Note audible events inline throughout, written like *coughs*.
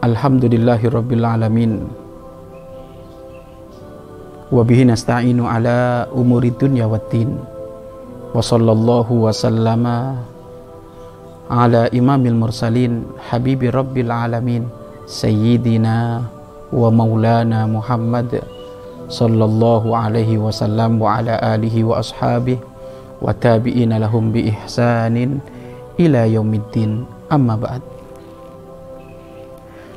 الحمد لله رب العالمين وبه نستعين على أمور الدنيا والدين وصلى الله وسلم على إمام المرسلين حبيب رب العالمين سيدنا ومولانا محمد صلى الله عليه وسلم وعلى آله وأصحابه وتابعين لهم بإحسان إلى يوم الدين أما بعد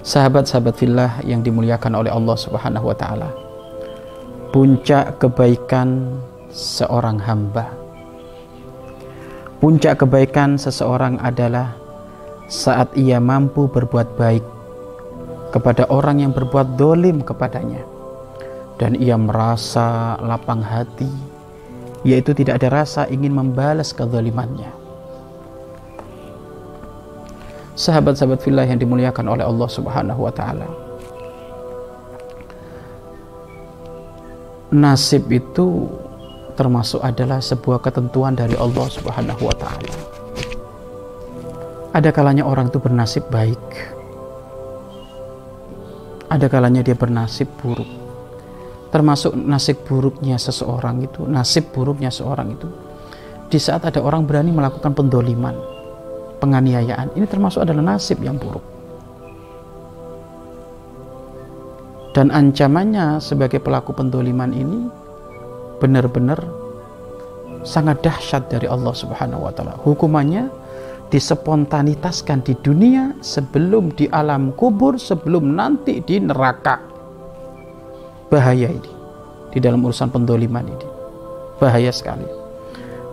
Sahabat-sahabat fillah yang dimuliakan oleh Allah Subhanahu wa taala. Puncak kebaikan seorang hamba. Puncak kebaikan seseorang adalah saat ia mampu berbuat baik kepada orang yang berbuat dolim kepadanya. Dan ia merasa lapang hati yaitu tidak ada rasa ingin membalas kezalimannya sahabat-sahabat fillah yang dimuliakan oleh Allah Subhanahu wa taala nasib itu termasuk adalah sebuah ketentuan dari Allah Subhanahu wa taala. Ada kalanya orang itu bernasib baik. Ada kalanya dia bernasib buruk. Termasuk nasib buruknya seseorang itu, nasib buruknya seorang itu di saat ada orang berani melakukan pendoliman, penganiayaan. Ini termasuk adalah nasib yang buruk. Dan ancamannya sebagai pelaku pendoliman ini benar-benar sangat dahsyat dari Allah Subhanahu wa taala. Hukumannya dispontanitaskan di dunia sebelum di alam kubur, sebelum nanti di neraka. Bahaya ini di dalam urusan pendoliman ini. Bahaya sekali.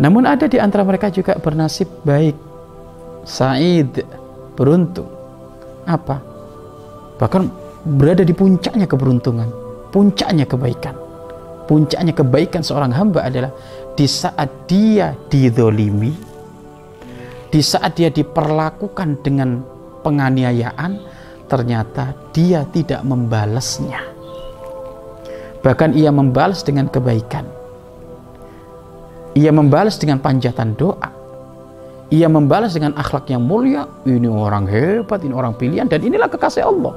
Namun ada di antara mereka juga bernasib baik. Said, beruntung. Apa? Bahkan berada di puncaknya keberuntungan, puncaknya kebaikan puncaknya kebaikan seorang hamba adalah di saat dia didolimi di saat dia diperlakukan dengan penganiayaan ternyata dia tidak membalasnya bahkan ia membalas dengan kebaikan ia membalas dengan panjatan doa ia membalas dengan akhlak yang mulia ini orang hebat ini orang pilihan dan inilah kekasih Allah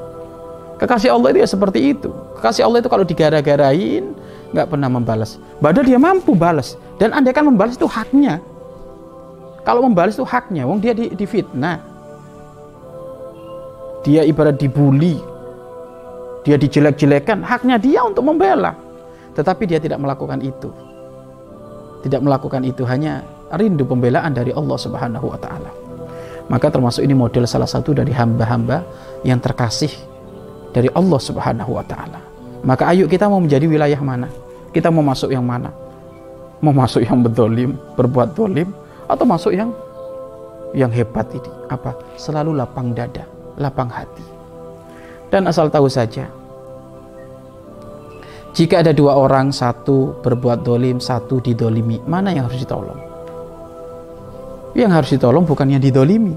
kekasih Allah itu ya seperti itu kekasih Allah itu kalau digara-garain nggak pernah membalas. Padahal dia mampu balas. Dan andai kan membalas itu haknya. Kalau membalas itu haknya, wong dia di, difitnah. Dia ibarat dibully. Dia dijelek-jelekan, haknya dia untuk membela. Tetapi dia tidak melakukan itu. Tidak melakukan itu hanya rindu pembelaan dari Allah Subhanahu wa taala. Maka termasuk ini model salah satu dari hamba-hamba yang terkasih dari Allah Subhanahu wa taala. Maka ayo kita mau menjadi wilayah mana? Kita mau masuk yang mana? Mau masuk yang berdolim, berbuat dolim, atau masuk yang yang hebat ini? Apa? Selalu lapang dada, lapang hati. Dan asal tahu saja, jika ada dua orang, satu berbuat dolim, satu didolimi, mana yang harus ditolong? Yang harus ditolong bukan yang didolimi.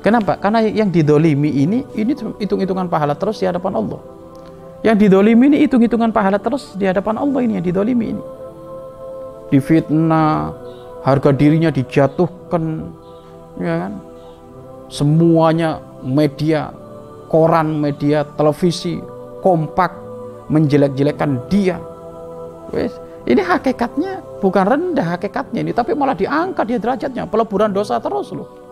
Kenapa? Karena yang didolimi ini, ini hitung-hitungan pahala terus di hadapan Allah. Yang didolimi ini hitung-hitungan pahala terus di hadapan Allah ini yang didolimi ini. Difitnah, harga dirinya dijatuhkan, ya kan? Semuanya media, koran, media, televisi, kompak menjelek-jelekan dia. Ini hakikatnya bukan rendah hakikatnya ini, tapi malah diangkat dia derajatnya, peleburan dosa terus loh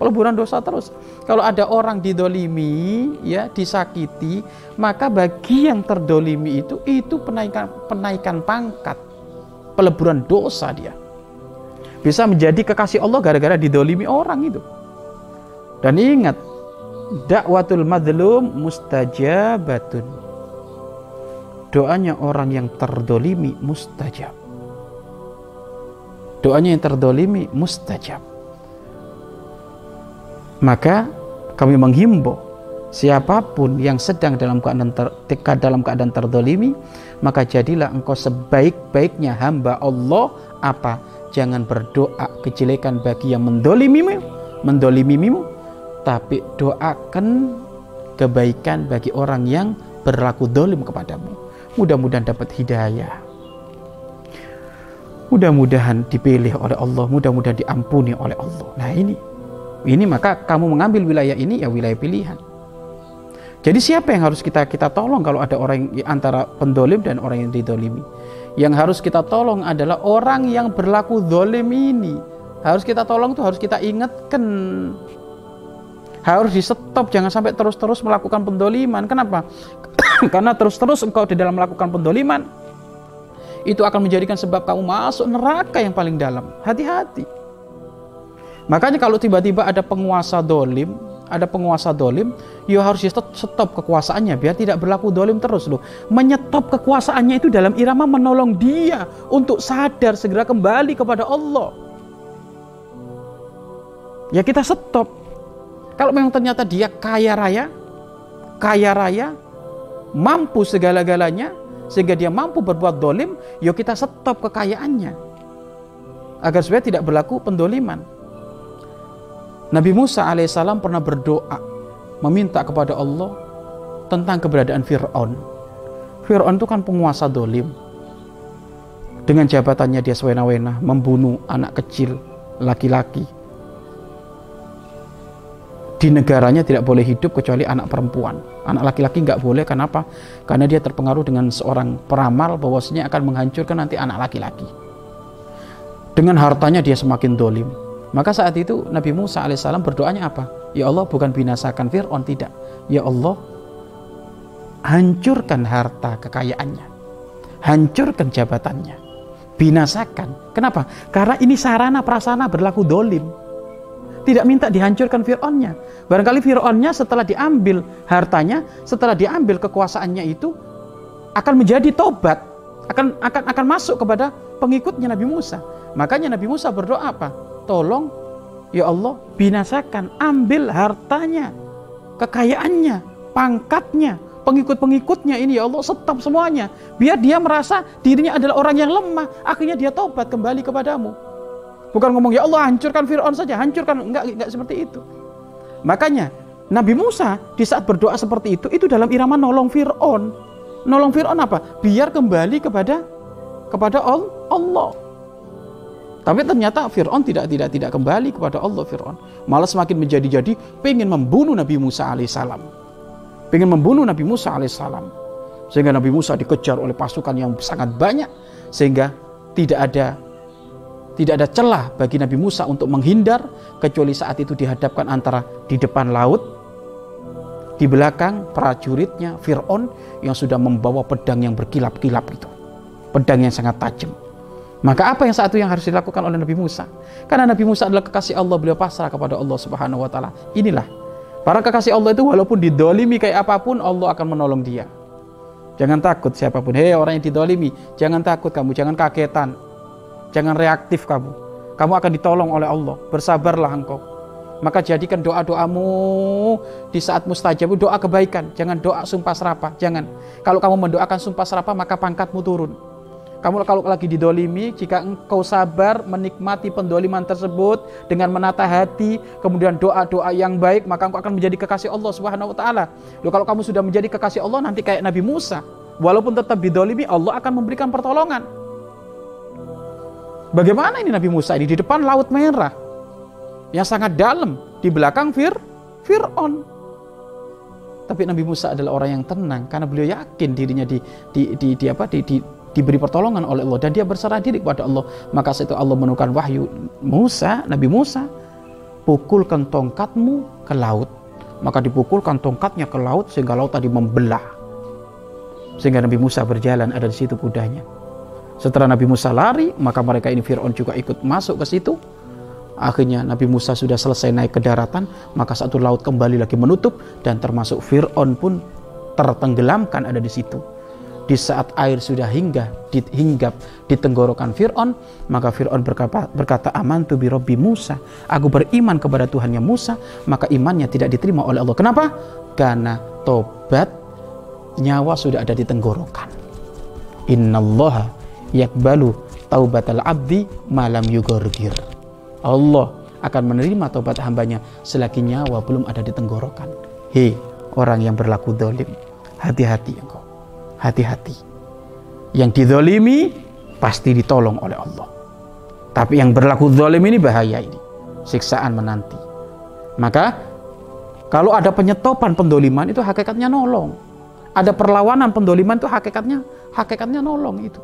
peleburan dosa terus. Kalau ada orang didolimi, ya disakiti, maka bagi yang terdolimi itu itu penaikan penaikan pangkat, peleburan dosa dia. Bisa menjadi kekasih Allah gara-gara didolimi orang itu. Dan ingat, dakwatul madlum mustajabatun. Doanya orang yang terdolimi mustajab. Doanya yang terdolimi mustajab. Maka kami menghimbau siapa pun yang sedang dalam keadaan ter, dalam keadaan terdolimi maka jadilah engkau sebaik-baiknya hamba Allah. Apa? Jangan berdoa kejelekan bagi yang mendolimimu mendolimimu tapi doakan kebaikan bagi orang yang berlaku dolim kepadamu. Mudah-mudahan dapat hidayah mudah-mudahan dipilih oleh Allah mudah-mudahan diampuni oleh Allah nah ini ini maka kamu mengambil wilayah ini ya wilayah pilihan jadi siapa yang harus kita kita tolong kalau ada orang yang antara pendolim dan orang yang didolimi? Yang harus kita tolong adalah orang yang berlaku dolim ini. Harus kita tolong tuh harus kita ingatkan. Harus di stop, jangan sampai terus-terus melakukan pendoliman. Kenapa? *coughs* Karena terus-terus engkau di dalam melakukan pendoliman, itu akan menjadikan sebab kamu masuk neraka yang paling dalam. Hati-hati. Makanya kalau tiba-tiba ada penguasa dolim, ada penguasa dolim, ya harus stop kekuasaannya biar tidak berlaku dolim terus loh. Menyetop kekuasaannya itu dalam irama menolong dia untuk sadar segera kembali kepada Allah. Ya kita stop. Kalau memang ternyata dia kaya raya, kaya raya, mampu segala-galanya, sehingga dia mampu berbuat dolim, yuk kita stop kekayaannya. Agar supaya tidak berlaku pendoliman. Nabi Musa alaihissalam pernah berdoa meminta kepada Allah tentang keberadaan Fir'aun. Fir'aun itu kan penguasa dolim. Dengan jabatannya dia sewena-wena membunuh anak kecil, laki-laki. Di negaranya tidak boleh hidup kecuali anak perempuan. Anak laki-laki nggak boleh, kenapa? Karena dia terpengaruh dengan seorang peramal bahwasanya akan menghancurkan nanti anak laki-laki. Dengan hartanya dia semakin dolim maka saat itu Nabi Musa alaihissalam berdoanya apa? Ya Allah bukan binasakan Fir'aun tidak. Ya Allah hancurkan harta kekayaannya. Hancurkan jabatannya. Binasakan. Kenapa? Karena ini sarana prasana berlaku dolim. Tidak minta dihancurkan Fir'aunnya. Barangkali Fir'aunnya setelah diambil hartanya, setelah diambil kekuasaannya itu akan menjadi tobat, akan akan akan masuk kepada pengikutnya Nabi Musa. Makanya Nabi Musa berdoa apa? tolong ya Allah binasakan ambil hartanya kekayaannya pangkatnya pengikut-pengikutnya ini ya Allah stop semuanya biar dia merasa dirinya adalah orang yang lemah akhirnya dia tobat kembali kepadamu bukan ngomong ya Allah hancurkan Fir'aun saja hancurkan enggak enggak seperti itu makanya Nabi Musa di saat berdoa seperti itu itu dalam irama nolong Fir'aun nolong Fir'aun apa biar kembali kepada kepada Allah tapi ternyata Fir'aun tidak tidak tidak kembali kepada Allah Fir'aun. Malah semakin menjadi-jadi pengen membunuh Nabi Musa alaihissalam. Pengen membunuh Nabi Musa alaihissalam. Sehingga Nabi Musa dikejar oleh pasukan yang sangat banyak. Sehingga tidak ada tidak ada celah bagi Nabi Musa untuk menghindar kecuali saat itu dihadapkan antara di depan laut di belakang prajuritnya Fir'aun yang sudah membawa pedang yang berkilap-kilap itu. Pedang yang sangat tajam. Maka apa yang satu yang harus dilakukan oleh Nabi Musa? Karena Nabi Musa adalah kekasih Allah, beliau pasrah kepada Allah Subhanahu wa taala. Inilah para kekasih Allah itu walaupun didolimi kayak apa pun Allah akan menolong dia. Jangan takut siapa pun. Hei orang yang didolimi, jangan takut kamu, jangan kagetan. Jangan reaktif kamu. Kamu akan ditolong oleh Allah. Bersabarlah engkau. Maka jadikan doa-doamu di saat mustajab doa kebaikan. Jangan doa sumpah serapah. Jangan. Kalau kamu mendoakan sumpah serapah maka pangkatmu turun. Kamu kalau lagi didolimi, jika engkau sabar menikmati pendoliman tersebut dengan menata hati, kemudian doa-doa yang baik, maka engkau akan menjadi kekasih Allah Subhanahu wa taala. Loh kalau kamu sudah menjadi kekasih Allah nanti kayak Nabi Musa, walaupun tetap didolimi, Allah akan memberikan pertolongan. Bagaimana ini Nabi Musa ini di depan laut merah? Yang sangat dalam, di belakang Fir Fir'aun. Tapi Nabi Musa adalah orang yang tenang karena beliau yakin dirinya di di di, di apa di, di diberi pertolongan oleh Allah dan dia berserah diri kepada Allah. Maka setelah Allah menurunkan wahyu Musa Nabi Musa pukulkan tongkatmu ke laut. Maka dipukulkan tongkatnya ke laut sehingga laut tadi membelah. Sehingga Nabi Musa berjalan ada di situ kudanya setelah Nabi Musa lari maka mereka ini Fir'aun juga ikut masuk ke situ. Akhirnya Nabi Musa sudah selesai naik ke daratan maka satu laut kembali lagi menutup dan termasuk Fir'aun pun tertenggelamkan ada di situ. Di saat air sudah hingga hinggap di tenggorokan Fir'aun maka Fir'aun berkata, berkata aman tu bi Musa. Aku beriman kepada Tuhannya Musa maka imannya tidak diterima oleh Allah. Kenapa? karena tobat nyawa sudah ada di tenggorokan. Innallaha yakbalu taubatal abdi malam yugorgir Allah akan menerima taubat hambanya selagi nyawa belum ada di tenggorokan hei orang yang berlaku dolim hati-hati engkau hati-hati. Yang didolimi pasti ditolong oleh Allah. Tapi yang berlaku dolim ini bahaya ini. Siksaan menanti. Maka kalau ada penyetopan pendoliman itu hakikatnya nolong. Ada perlawanan pendoliman itu hakikatnya hakikatnya nolong itu.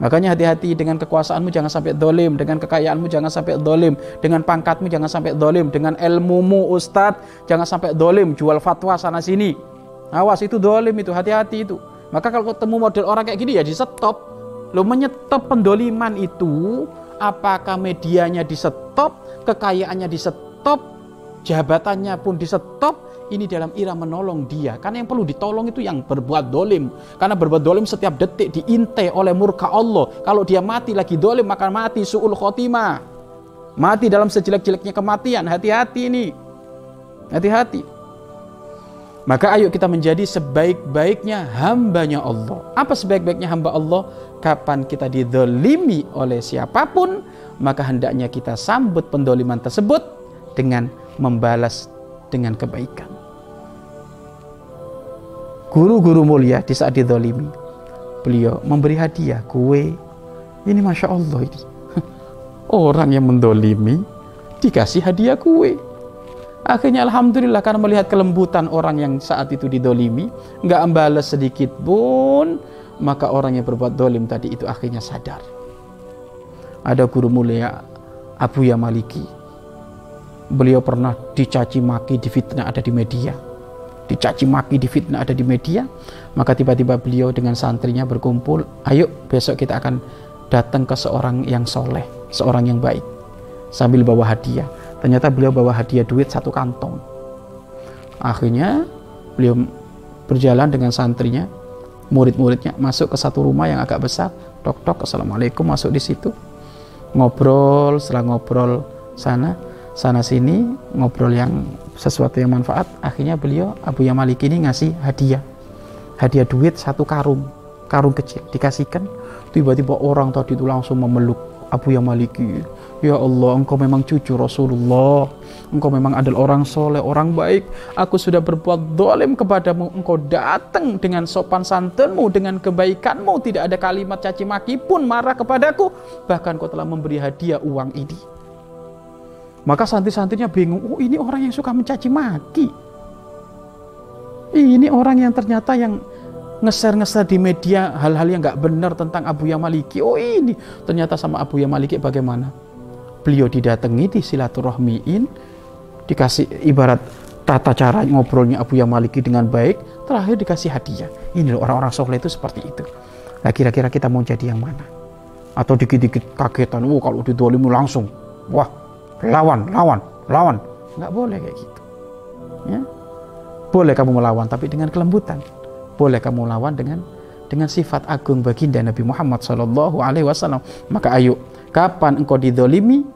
Makanya hati-hati dengan kekuasaanmu jangan sampai dolim, dengan kekayaanmu jangan sampai dolim, dengan pangkatmu jangan sampai dolim, dengan ilmumu ustadz jangan sampai dolim, jual fatwa sana sini. Awas itu dolim itu, hati-hati itu. Maka kalau ketemu model orang kayak gini ya di stop. Lo menyetop pendoliman itu, apakah medianya di stop, kekayaannya di stop, jabatannya pun di stop, ini dalam ira menolong dia. Karena yang perlu ditolong itu yang berbuat dolim. Karena berbuat dolim setiap detik diintai oleh murka Allah. Kalau dia mati lagi dolim, maka mati su'ul khotimah. Mati dalam sejelek-jeleknya kematian. Hati-hati ini. Hati-hati. Maka ayo kita menjadi sebaik-baiknya hambanya Allah. Apa sebaik-baiknya hamba Allah? Kapan kita didolimi oleh siapa pun, maka hendaknya kita sambut pendoliman tersebut dengan membalas dengan kebaikan. Guru-guru mulia di saat didolimi, beliau memberi hadiah kue. Ini Masya Allah ini. *laughs* Orang yang mendolimi dikasih hadiah kue Akhirnya Alhamdulillah karena melihat kelembutan orang yang saat itu didolimi, nggak membalas sedikit pun, maka orang yang berbuat dolim tadi itu akhirnya sadar. Ada guru mulia Abu Yamaliki. Beliau pernah dicaci maki, difitnah ada di media. Dicaci maki, difitnah ada di media. Maka tiba-tiba beliau dengan santrinya berkumpul, ayo besok kita akan datang ke seorang yang soleh, seorang yang baik. Sambil bawa hadiah Ternyata beliau bawa hadiah duit satu kantong. Akhirnya beliau berjalan dengan santrinya, murid-muridnya masuk ke satu rumah yang agak besar. Tok tok, assalamualaikum masuk di situ. Ngobrol, setelah ngobrol sana, sana sini, ngobrol yang sesuatu yang manfaat. Akhirnya beliau Abu Yamalik ini ngasih hadiah, hadiah duit satu karung, karung kecil dikasihkan. Tiba-tiba orang tadi itu langsung memeluk Abu Yamaliki Ya Allah, engkau memang cucu Rasulullah. Engkau memang adalah orang soleh, orang baik. Aku sudah berbuat dolim kepadamu. Engkau datang dengan sopan santunmu, dengan kebaikanmu. Tidak ada kalimat caci maki pun marah kepadaku. Bahkan kau telah memberi hadiah uang ini. Maka santri-santrinya bingung. Oh ini orang yang suka mencaci maki. Ini orang yang ternyata yang ngeser-ngeser di media hal-hal yang nggak benar tentang Abu Yamaliki. Oh ini ternyata sama Abu Yamaliki bagaimana? beliau didatangi di silaturahmiin dikasih ibarat tata cara ngobrolnya Abu Yamaliki dengan baik terakhir dikasih hadiah ini orang-orang soleh itu seperti itu nah kira-kira kita mau jadi yang mana atau dikit-dikit kagetan oh kalau didolimu langsung wah lawan lawan lawan. Nggak boleh kayak gitu. Ya? Boleh kamu melawan tapi dengan kelembutan. Boleh kamu lawan dengan dengan sifat agung baginda Nabi Muhammad Shallallahu Alaihi Wasallam. Maka ayo Kapan engkau didolimi,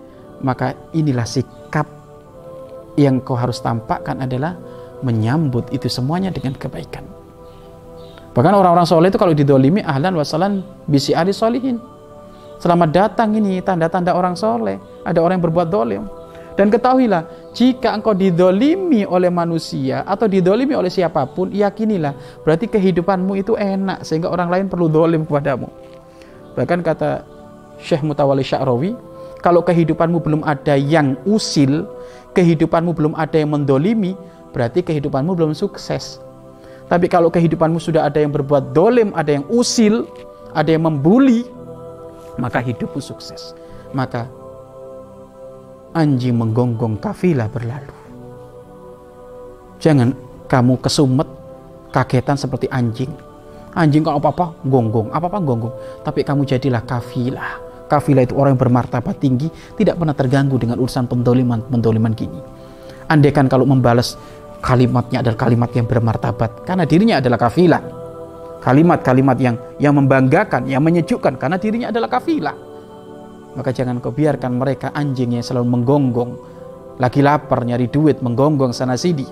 maka inilah sikap yang kau harus tampakkan adalah menyambut itu semuanya dengan kebaikan. Bahkan orang-orang soleh itu kalau didolimi ahlan wasalan bisi ahli solihin. Selamat datang ini tanda-tanda orang soleh. Ada orang yang berbuat dolim. Dan ketahuilah, jika engkau didolimi oleh manusia atau didolimi oleh siapa pun, yakinilah, berarti kehidupanmu itu enak sehingga orang lain perlu dolim kepadamu. Bahkan kata Syekh Mutawali Sya'rawi, kalau kehidupanmu belum ada yang usil, kehidupanmu belum ada yang mendolimi, berarti kehidupanmu belum sukses. Tapi kalau kehidupanmu sudah ada yang berbuat dolim, ada yang usil, ada yang membuli, maka hidupmu sukses. Maka anjing menggonggong kafilah berlalu. Jangan kamu kesumet, kagetan seperti anjing. Anjing kalau apa-apa gonggong, apa-apa gonggong. Tapi kamu jadilah kafilah kafilah itu orang yang bermartabat tinggi tidak pernah terganggu dengan urusan pendoliman pendoliman gini andaikan kalau membalas kalimatnya adalah kalimat yang bermartabat karena dirinya adalah kafilah kalimat-kalimat yang yang membanggakan, yang menyejukkan karena dirinya adalah kafilah. Maka jangan kau biarkan mereka anjing yang selalu menggonggong, lagi lapar nyari duit menggonggong sana sini,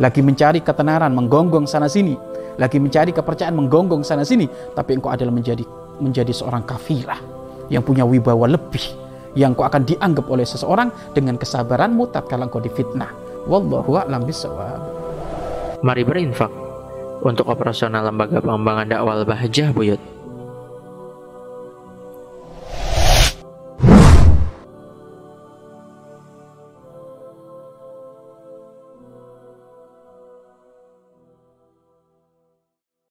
lagi mencari ketenaran menggonggong sana sini, lagi mencari kepercayaan menggonggong sana sini, tapi engkau adalah menjadi menjadi seorang kafilah yang punya wibawa lebih yang kau akan dianggap oleh seseorang dengan kesabaranmu tatkala engkau difitnah. Wallahu a'lam bishawab. Mari berinfak untuk operasional lembaga pengembangan dakwah Bahjah Buyut.